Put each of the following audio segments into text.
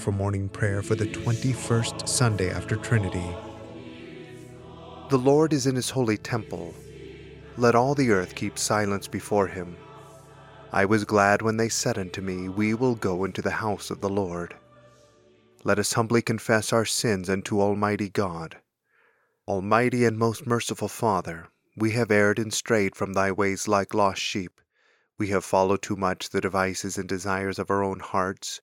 for morning prayer for the 21st Sunday after Trinity. The Lord is in his holy temple. Let all the earth keep silence before him. I was glad when they said unto me, We will go into the house of the Lord. Let us humbly confess our sins unto Almighty God. Almighty and most merciful Father, we have erred and strayed from thy ways like lost sheep. We have followed too much the devices and desires of our own hearts.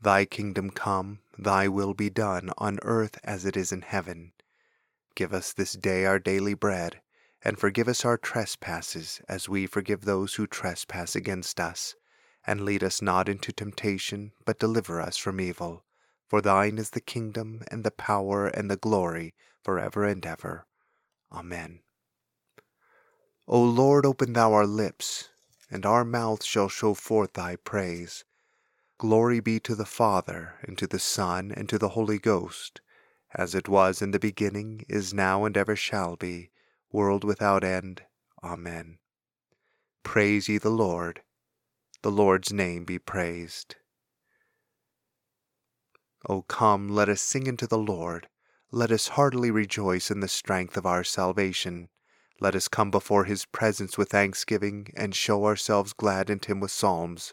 Thy kingdom come, thy will be done, on earth as it is in heaven. Give us this day our daily bread, and forgive us our trespasses, as we forgive those who trespass against us. And lead us not into temptation, but deliver us from evil. For thine is the kingdom, and the power, and the glory, for ever and ever. Amen. O Lord, open thou our lips, and our mouth shall show forth thy praise. Glory be to the Father, and to the Son, and to the Holy Ghost, as it was in the beginning, is now, and ever shall be, world without end. Amen. Praise ye the Lord. The Lord's name be praised. O come, let us sing unto the Lord. Let us heartily rejoice in the strength of our salvation. Let us come before his presence with thanksgiving, and show ourselves glad in him with psalms.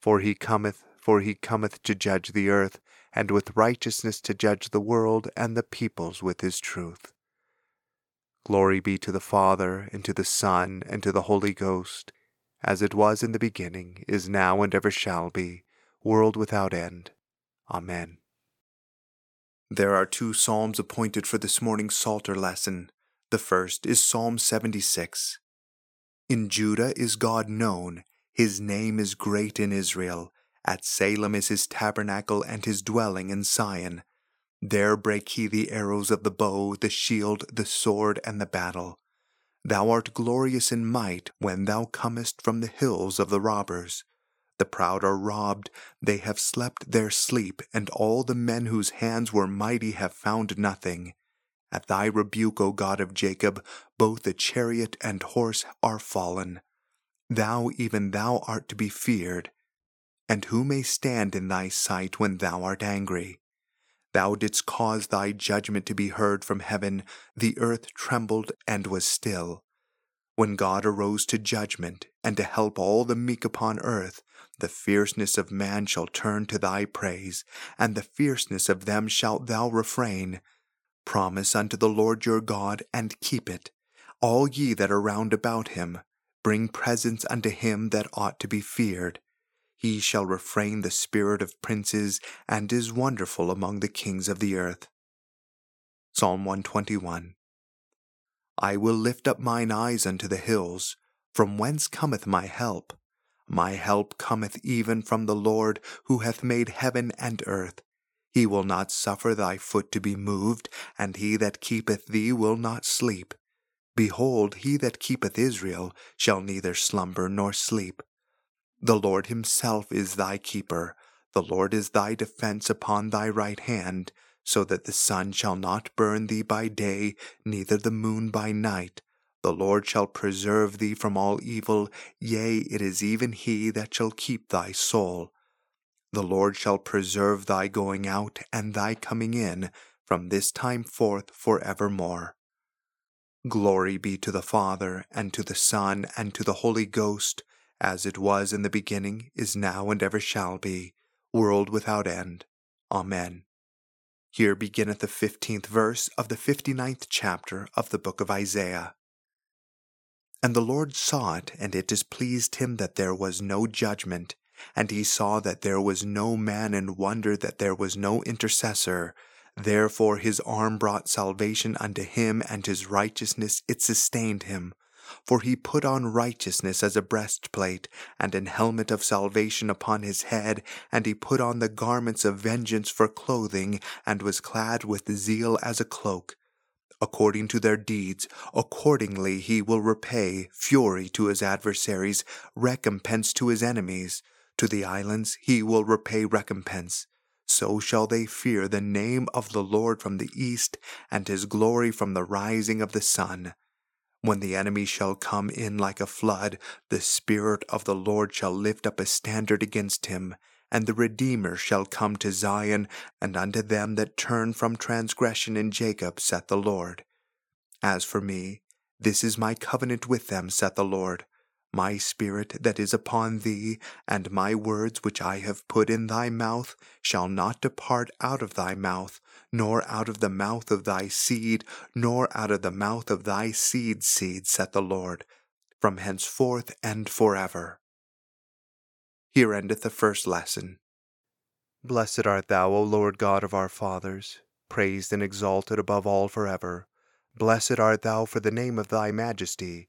For he cometh, for he cometh to judge the earth, and with righteousness to judge the world and the peoples with his truth. Glory be to the Father, and to the Son, and to the Holy Ghost, as it was in the beginning, is now, and ever shall be, world without end. Amen. There are two psalms appointed for this morning's Psalter lesson. The first is Psalm 76. In Judah is God known, his name is great in Israel. At Salem is his tabernacle and his dwelling in Sion. There brake he the arrows of the bow, the shield, the sword, and the battle. Thou art glorious in might when thou comest from the hills of the robbers. The proud are robbed, they have slept their sleep, and all the men whose hands were mighty have found nothing. At thy rebuke, O God of Jacob, both the chariot and horse are fallen. Thou, even thou, art to be feared. And who may stand in thy sight when thou art angry? Thou didst cause thy judgment to be heard from heaven, the earth trembled and was still. When God arose to judgment, and to help all the meek upon earth, the fierceness of man shall turn to thy praise, and the fierceness of them shalt thou refrain. Promise unto the Lord your God, and keep it, all ye that are round about him, bring presents unto him that ought to be feared. He shall refrain the spirit of princes, and is wonderful among the kings of the earth. Psalm 121 I will lift up mine eyes unto the hills, From whence cometh my help? My help cometh even from the Lord, who hath made heaven and earth. He will not suffer thy foot to be moved, and he that keepeth thee will not sleep. Behold, he that keepeth Israel shall neither slumber nor sleep. The Lord himself is thy keeper. The Lord is thy defense upon thy right hand, so that the sun shall not burn thee by day, neither the moon by night. The Lord shall preserve thee from all evil, yea, it is even he that shall keep thy soul. The Lord shall preserve thy going out and thy coming in from this time forth for evermore. Glory be to the Father, and to the Son, and to the Holy Ghost, as it was in the beginning, is now, and ever shall be, world without end. Amen. Here beginneth the fifteenth verse of the fifty-ninth chapter of the book of Isaiah. And the Lord saw it, and it displeased him that there was no judgment, and he saw that there was no man, and wondered that there was no intercessor. Therefore his arm brought salvation unto him, and his righteousness it sustained him. For he put on righteousness as a breastplate, and an helmet of salvation upon his head, and he put on the garments of vengeance for clothing, and was clad with zeal as a cloak. According to their deeds, accordingly he will repay fury to his adversaries, recompense to his enemies. To the islands he will repay recompense so shall they fear the name of the Lord from the east, and his glory from the rising of the sun. When the enemy shall come in like a flood, the Spirit of the Lord shall lift up a standard against him, and the Redeemer shall come to Zion, and unto them that turn from transgression in Jacob, saith the Lord. As for me, this is my covenant with them, saith the Lord my spirit that is upon thee, and my words which I have put in thy mouth, shall not depart out of thy mouth, nor out of the mouth of thy seed, nor out of the mouth of thy seed's seed, saith the Lord, from henceforth and forever. Here endeth the first lesson. Blessed art thou, O Lord God of our fathers, praised and exalted above all for forever. Blessed art thou for the name of thy majesty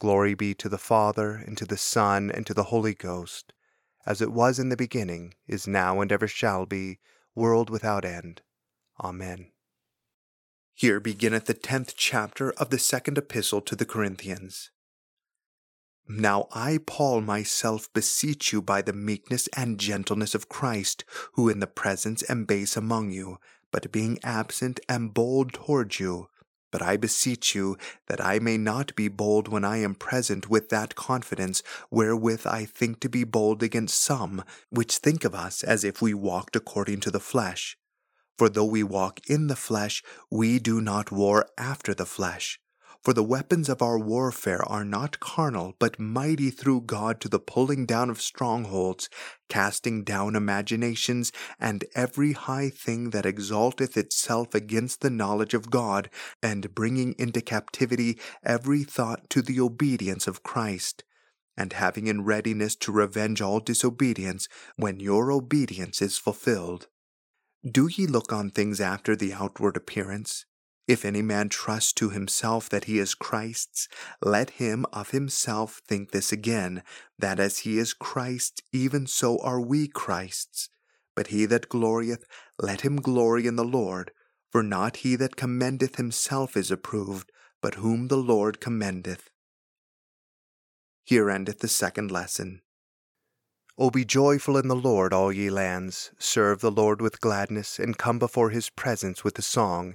Glory be to the Father, and to the Son, and to the Holy Ghost, as it was in the beginning, is now, and ever shall be, world without end. Amen. Here beginneth the tenth chapter of the second epistle to the Corinthians. Now I, Paul, myself beseech you by the meekness and gentleness of Christ, who in the presence am base among you, but being absent am bold towards you. But I beseech you that I may not be bold when I am present with that confidence wherewith I think to be bold against some, which think of us as if we walked according to the flesh. For though we walk in the flesh, we do not war after the flesh. For the weapons of our warfare are not carnal, but mighty through God to the pulling down of strongholds, casting down imaginations, and every high thing that exalteth itself against the knowledge of God, and bringing into captivity every thought to the obedience of Christ, and having in readiness to revenge all disobedience when your obedience is fulfilled. Do ye look on things after the outward appearance? If any man trust to himself that he is Christ's, let him of himself think this again, that as he is Christ, even so are we Christ's. But he that glorieth, let him glory in the Lord. For not he that commendeth himself is approved, but whom the Lord commendeth. Here endeth the second lesson. O be joyful in the Lord, all ye lands. Serve the Lord with gladness, and come before his presence with a song.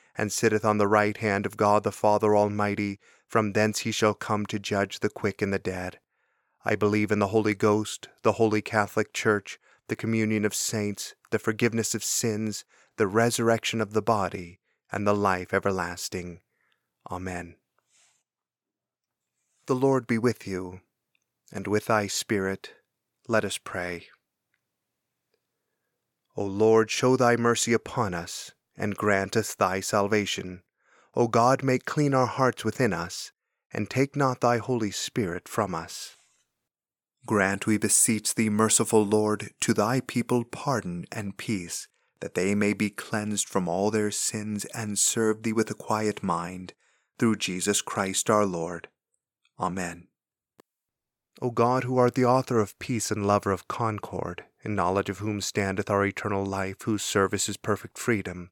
and sitteth on the right hand of God the Father Almighty. From thence he shall come to judge the quick and the dead. I believe in the Holy Ghost, the holy Catholic Church, the communion of saints, the forgiveness of sins, the resurrection of the body, and the life everlasting. Amen. The Lord be with you, and with thy spirit. Let us pray. O Lord, show thy mercy upon us, and grant us thy salvation. O God, make clean our hearts within us, and take not thy Holy Spirit from us. Grant, we beseech thee, merciful Lord, to thy people pardon and peace, that they may be cleansed from all their sins and serve thee with a quiet mind, through Jesus Christ our Lord. Amen. O God, who art the author of peace and lover of concord, in knowledge of whom standeth our eternal life, whose service is perfect freedom.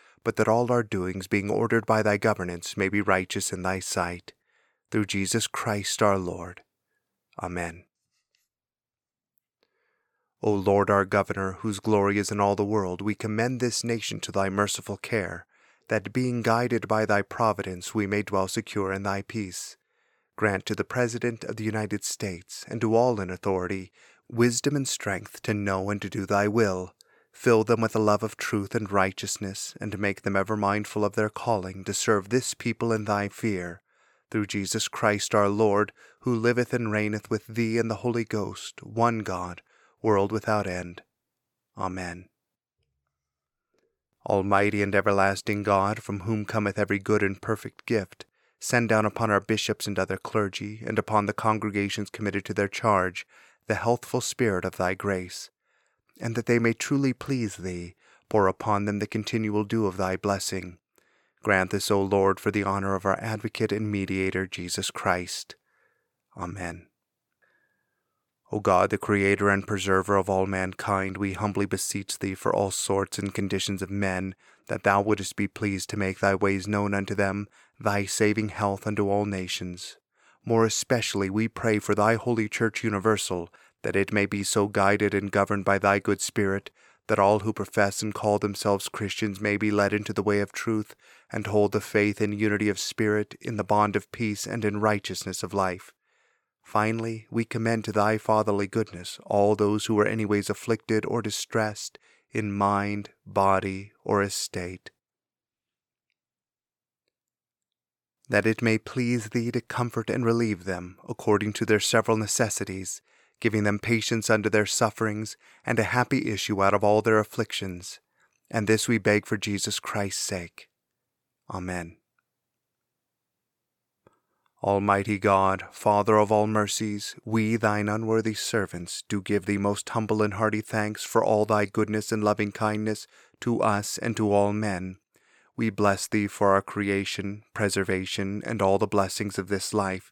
but that all our doings, being ordered by thy governance, may be righteous in thy sight. Through Jesus Christ our Lord. Amen. O Lord our Governor, whose glory is in all the world, we commend this nation to thy merciful care, that being guided by thy providence we may dwell secure in thy peace. Grant to the President of the United States, and to all in authority, wisdom and strength to know and to do thy will. Fill them with a love of truth and righteousness, and make them ever mindful of their calling to serve this people in thy fear. Through Jesus Christ our Lord, who liveth and reigneth with thee in the Holy Ghost, one God, world without end. Amen. Almighty and everlasting God, from whom cometh every good and perfect gift, send down upon our bishops and other clergy, and upon the congregations committed to their charge, the healthful spirit of thy grace, and that they may truly please thee, pour upon them the continual dew of thy blessing. Grant this, O Lord, for the honor of our advocate and mediator, Jesus Christ. Amen. O God, the Creator and Preserver of all mankind, we humbly beseech Thee for all sorts and conditions of men, that Thou wouldest be pleased to make Thy ways known unto them, Thy saving health unto all nations. More especially we pray for thy holy Church universal, that it may be so guided and governed by thy good Spirit, that all who profess and call themselves Christians may be led into the way of truth, and hold the faith in unity of spirit, in the bond of peace, and in righteousness of life. Finally, we commend to thy fatherly goodness all those who are anyways afflicted or distressed in mind, body, or estate that it may please thee to comfort and relieve them according to their several necessities, giving them patience under their sufferings, and a happy issue out of all their afflictions. And this we beg for Jesus Christ's sake. Amen. Almighty God, Father of all mercies, we, thine unworthy servants, do give thee most humble and hearty thanks for all thy goodness and loving kindness to us and to all men we bless thee for our creation, preservation, and all the blessings of this life,